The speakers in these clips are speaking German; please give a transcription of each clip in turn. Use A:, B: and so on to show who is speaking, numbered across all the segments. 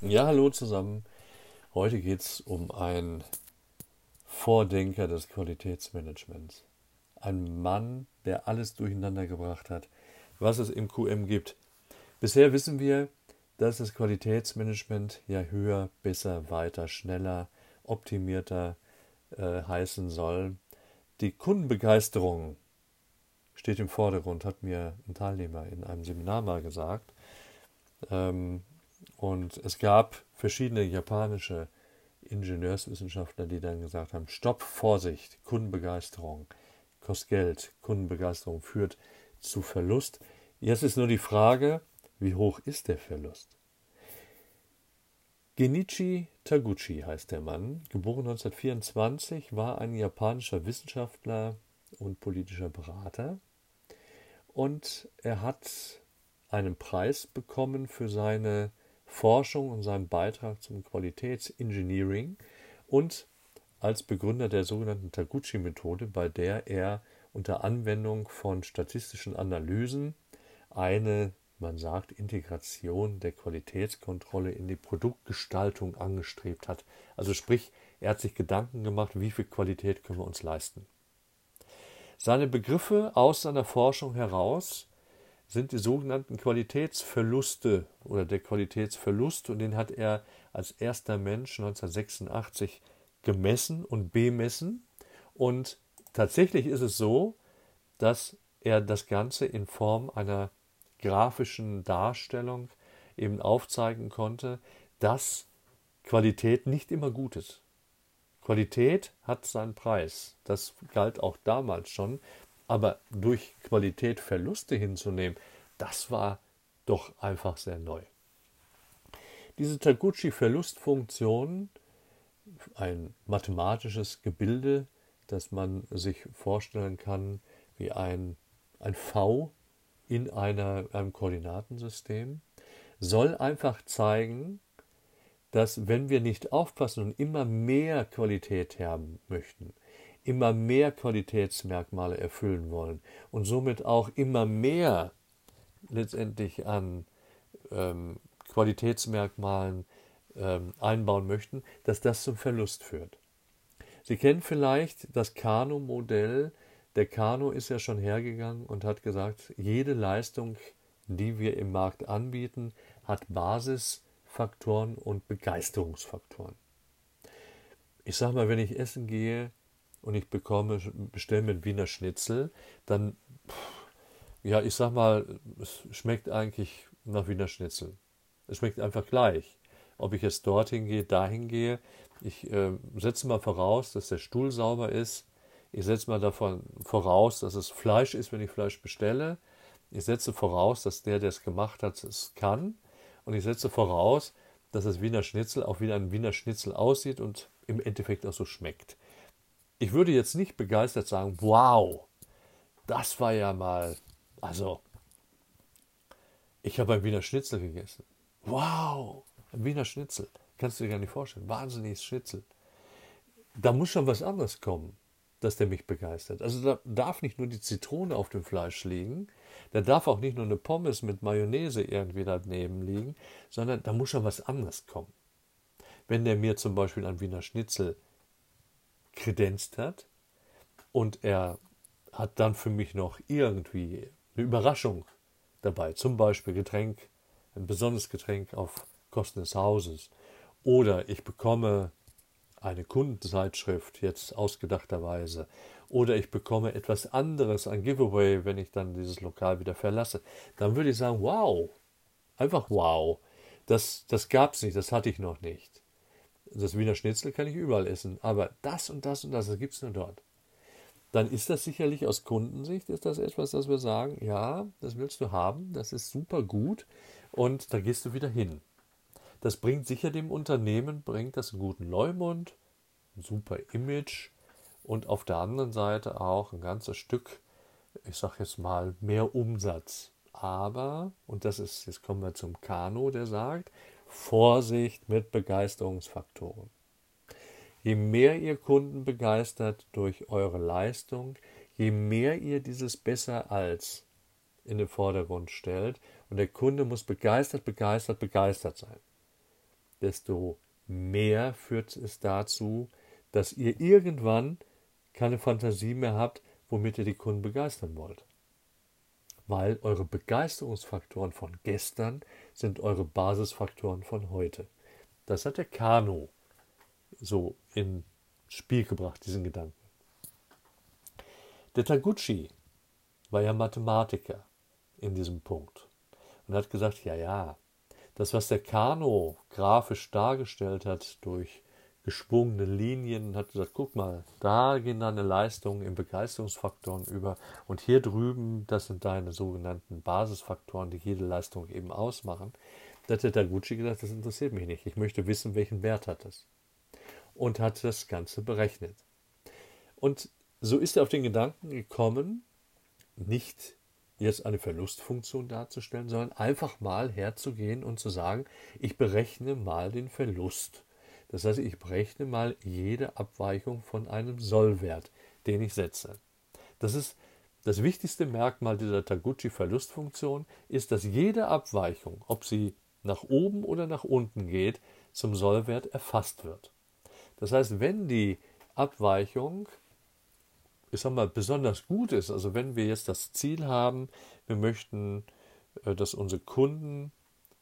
A: Ja, hallo zusammen. Heute geht es um einen Vordenker des Qualitätsmanagements. Ein Mann, der alles durcheinander gebracht hat, was es im QM gibt. Bisher wissen wir, dass das Qualitätsmanagement ja höher, besser, weiter, schneller, optimierter äh, heißen soll. Die Kundenbegeisterung steht im Vordergrund, hat mir ein Teilnehmer in einem Seminar mal gesagt. Ähm, und es gab verschiedene japanische Ingenieurswissenschaftler, die dann gesagt haben, Stopp, Vorsicht, Kundenbegeisterung kostet Geld, Kundenbegeisterung führt zu Verlust. Jetzt ist nur die Frage, wie hoch ist der Verlust? Genichi Taguchi heißt der Mann, geboren 1924, war ein japanischer Wissenschaftler und politischer Berater. Und er hat einen Preis bekommen für seine Forschung und seinen Beitrag zum Qualitätsengineering und als Begründer der sogenannten Taguchi-Methode, bei der er unter Anwendung von statistischen Analysen eine, man sagt, Integration der Qualitätskontrolle in die Produktgestaltung angestrebt hat. Also sprich, er hat sich Gedanken gemacht, wie viel Qualität können wir uns leisten. Seine Begriffe aus seiner Forschung heraus sind die sogenannten Qualitätsverluste oder der Qualitätsverlust und den hat er als erster Mensch 1986 gemessen und bemessen und tatsächlich ist es so, dass er das Ganze in Form einer grafischen Darstellung eben aufzeigen konnte, dass Qualität nicht immer gut ist. Qualität hat seinen Preis. Das galt auch damals schon. Aber durch Qualität Verluste hinzunehmen, das war doch einfach sehr neu. Diese Taguchi-Verlustfunktion, ein mathematisches Gebilde, das man sich vorstellen kann wie ein, ein V in einer, einem Koordinatensystem, soll einfach zeigen, dass wenn wir nicht aufpassen und immer mehr Qualität haben möchten, immer mehr Qualitätsmerkmale erfüllen wollen und somit auch immer mehr letztendlich an ähm, Qualitätsmerkmalen ähm, einbauen möchten, dass das zum Verlust führt. Sie kennen vielleicht das Kano-Modell. Der Kano ist ja schon hergegangen und hat gesagt, jede Leistung, die wir im Markt anbieten, hat Basisfaktoren und Begeisterungsfaktoren. Ich sage mal, wenn ich essen gehe, und ich bekomme, bestelle mir Wiener Schnitzel, dann, ja, ich sag mal, es schmeckt eigentlich nach Wiener Schnitzel. Es schmeckt einfach gleich. Ob ich jetzt dorthin gehe, dahin gehe. Ich äh, setze mal voraus, dass der Stuhl sauber ist. Ich setze mal davon voraus, dass es Fleisch ist, wenn ich Fleisch bestelle. Ich setze voraus, dass der, der es gemacht hat, es kann. Und ich setze voraus, dass das Wiener Schnitzel auch wie ein Wiener Schnitzel aussieht und im Endeffekt auch so schmeckt ich würde jetzt nicht begeistert sagen, wow, das war ja mal, also, ich habe ein Wiener Schnitzel gegessen. Wow, ein Wiener Schnitzel. Kannst du dir gar nicht vorstellen. Wahnsinniges Schnitzel. Da muss schon was anderes kommen, dass der mich begeistert. Also da darf nicht nur die Zitrone auf dem Fleisch liegen, da darf auch nicht nur eine Pommes mit Mayonnaise irgendwie daneben liegen, sondern da muss schon was anderes kommen. Wenn der mir zum Beispiel ein Wiener Schnitzel kredenzt hat. Und er hat dann für mich noch irgendwie eine Überraschung dabei. Zum Beispiel Getränk, ein besonderes Getränk auf Kosten des Hauses. Oder ich bekomme eine Kundenzeitschrift jetzt ausgedachterweise. Oder ich bekomme etwas anderes, ein Giveaway, wenn ich dann dieses Lokal wieder verlasse. Dann würde ich sagen, wow, einfach wow. Das, das gab es nicht, das hatte ich noch nicht. Das Wiener Schnitzel kann ich überall essen, aber das und das und das, das gibt es nur dort. Dann ist das sicherlich aus Kundensicht, ist das etwas, das wir sagen, ja, das willst du haben, das ist super gut und da gehst du wieder hin. Das bringt sicher dem Unternehmen, bringt das einen guten Leumund, ein super Image und auf der anderen Seite auch ein ganzes Stück, ich sag jetzt mal, mehr Umsatz. Aber, und das ist, jetzt kommen wir zum Kano, der sagt, Vorsicht mit Begeisterungsfaktoren. Je mehr ihr Kunden begeistert durch eure Leistung, je mehr ihr dieses besser als in den Vordergrund stellt und der Kunde muss begeistert, begeistert, begeistert sein. desto mehr führt es dazu, dass ihr irgendwann keine Fantasie mehr habt, womit ihr die Kunden begeistern wollt. Weil eure Begeisterungsfaktoren von gestern sind eure Basisfaktoren von heute. Das hat der Kano so ins Spiel gebracht, diesen Gedanken. Der Taguchi war ja Mathematiker in diesem Punkt und hat gesagt, ja, ja, das, was der Kano grafisch dargestellt hat durch geschwungene Linien, hat gesagt, guck mal, da gehen deine Leistungen in Begeisterungsfaktoren über und hier drüben, das sind deine sogenannten Basisfaktoren, die jede Leistung eben ausmachen. Da hat der Taguchi gesagt, das interessiert mich nicht. Ich möchte wissen, welchen Wert hat es. Und hat das Ganze berechnet. Und so ist er auf den Gedanken gekommen, nicht jetzt eine Verlustfunktion darzustellen, sondern einfach mal herzugehen und zu sagen, ich berechne mal den Verlust. Das heißt, ich berechne mal jede Abweichung von einem Sollwert, den ich setze. Das ist das wichtigste Merkmal dieser Taguchi-Verlustfunktion ist, dass jede Abweichung, ob sie nach oben oder nach unten geht, zum Sollwert erfasst wird. Das heißt, wenn die Abweichung, ich sag mal, besonders gut ist, also wenn wir jetzt das Ziel haben, wir möchten, äh, dass unsere Kunden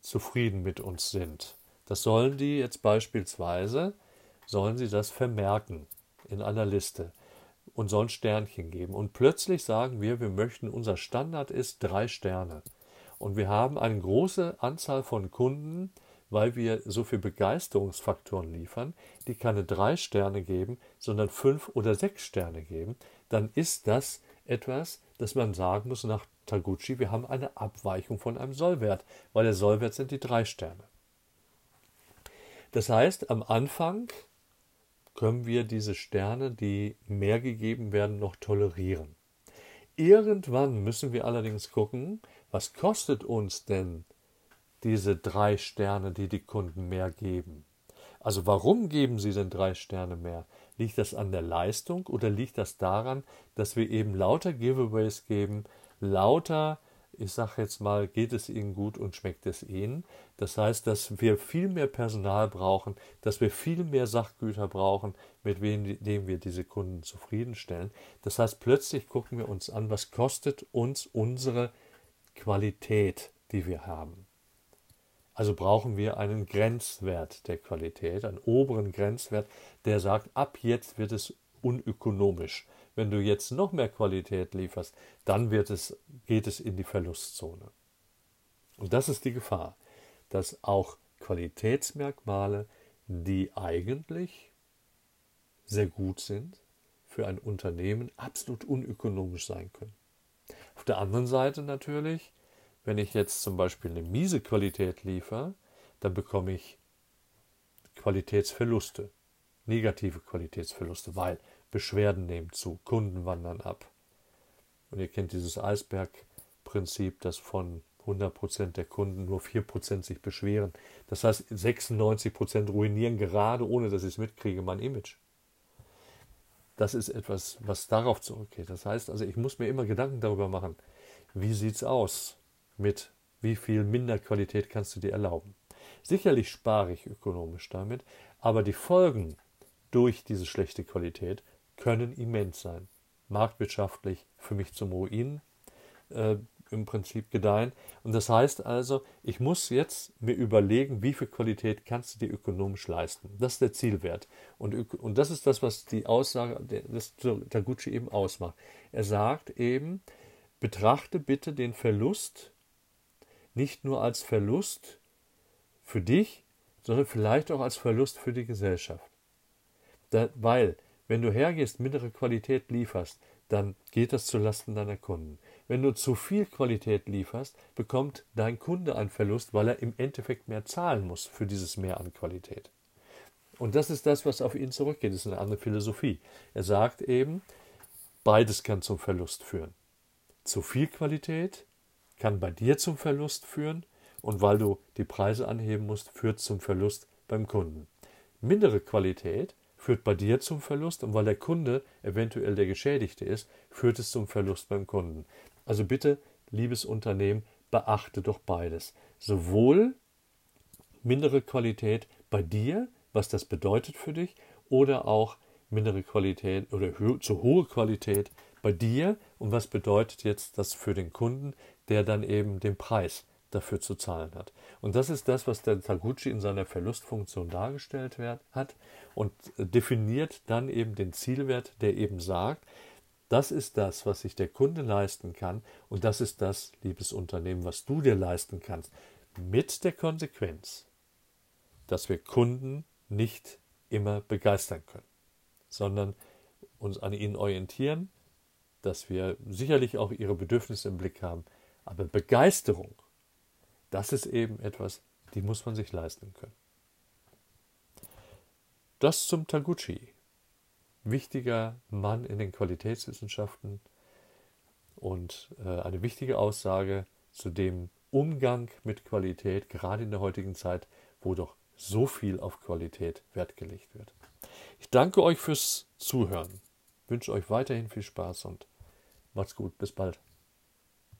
A: zufrieden mit uns sind, das sollen die jetzt beispielsweise, sollen sie das vermerken in einer Liste und sollen Sternchen geben. Und plötzlich sagen wir, wir möchten, unser Standard ist drei Sterne. Und wir haben eine große Anzahl von Kunden, weil wir so viel Begeisterungsfaktoren liefern, die keine drei Sterne geben, sondern fünf oder sechs Sterne geben, dann ist das etwas, das man sagen muss nach Taguchi, wir haben eine Abweichung von einem Sollwert, weil der Sollwert sind die drei Sterne. Das heißt, am Anfang können wir diese Sterne, die mehr gegeben werden, noch tolerieren. Irgendwann müssen wir allerdings gucken, was kostet uns denn diese drei Sterne, die die Kunden mehr geben? Also warum geben sie denn drei Sterne mehr? Liegt das an der Leistung oder liegt das daran, dass wir eben lauter Giveaways geben, lauter ich sage jetzt mal, geht es Ihnen gut und schmeckt es Ihnen. Das heißt, dass wir viel mehr Personal brauchen, dass wir viel mehr Sachgüter brauchen, mit denen wir diese Kunden zufriedenstellen. Das heißt, plötzlich gucken wir uns an, was kostet uns unsere Qualität, die wir haben. Also brauchen wir einen Grenzwert der Qualität, einen oberen Grenzwert, der sagt, ab jetzt wird es unökonomisch. Wenn du jetzt noch mehr Qualität lieferst, dann wird es, geht es in die Verlustzone. Und das ist die Gefahr, dass auch Qualitätsmerkmale, die eigentlich sehr gut sind, für ein Unternehmen absolut unökonomisch sein können. Auf der anderen Seite natürlich, wenn ich jetzt zum Beispiel eine miese Qualität liefere, dann bekomme ich Qualitätsverluste, negative Qualitätsverluste, weil Beschwerden nehmen zu, Kunden wandern ab. Und ihr kennt dieses Eisbergprinzip, dass von 100% der Kunden nur 4% sich beschweren. Das heißt, 96% ruinieren gerade, ohne dass ich es mitkriege, mein Image. Das ist etwas, was darauf zurückgeht. Das heißt also, ich muss mir immer Gedanken darüber machen, wie sieht es aus mit wie viel Minderqualität kannst du dir erlauben. Sicherlich spare ich ökonomisch damit, aber die Folgen durch diese schlechte Qualität können immens sein. Marktwirtschaftlich für mich zum Ruin äh, im Prinzip gedeihen. Und das heißt also, ich muss jetzt mir überlegen, wie viel Qualität kannst du dir ökonomisch leisten. Das ist der Zielwert. Und, und das ist das, was die Aussage des Taguchi eben ausmacht. Er sagt eben, betrachte bitte den Verlust nicht nur als Verlust für dich, sondern vielleicht auch als Verlust für die Gesellschaft. Da, weil wenn du hergehst, mittlere Qualität lieferst, dann geht das zulasten deiner Kunden. Wenn du zu viel Qualität lieferst, bekommt dein Kunde einen Verlust, weil er im Endeffekt mehr zahlen muss für dieses Mehr an Qualität. Und das ist das, was auf ihn zurückgeht. Das ist eine andere Philosophie. Er sagt eben, beides kann zum Verlust führen. Zu viel Qualität kann bei dir zum Verlust führen und weil du die Preise anheben musst, führt zum Verlust beim Kunden. Mindere Qualität führt bei dir zum Verlust und weil der Kunde eventuell der Geschädigte ist, führt es zum Verlust beim Kunden. Also bitte, liebes Unternehmen, beachte doch beides. Sowohl mindere Qualität bei dir, was das bedeutet für dich, oder auch mindere Qualität oder zu hohe Qualität bei dir und was bedeutet jetzt das für den Kunden, der dann eben den Preis dafür zu zahlen hat. Und das ist das, was der Taguchi in seiner Verlustfunktion dargestellt hat und definiert dann eben den Zielwert, der eben sagt, das ist das, was sich der Kunde leisten kann und das ist das, liebes Unternehmen, was du dir leisten kannst. Mit der Konsequenz, dass wir Kunden nicht immer begeistern können, sondern uns an ihnen orientieren, dass wir sicherlich auch ihre Bedürfnisse im Blick haben, aber Begeisterung, das ist eben etwas, die muss man sich leisten können. Das zum Taguchi wichtiger Mann in den Qualitätswissenschaften und äh, eine wichtige Aussage zu dem Umgang mit Qualität, gerade in der heutigen Zeit, wo doch so viel auf Qualität Wert gelegt wird. Ich danke euch fürs Zuhören, wünsche euch weiterhin viel Spaß und macht's gut, bis bald.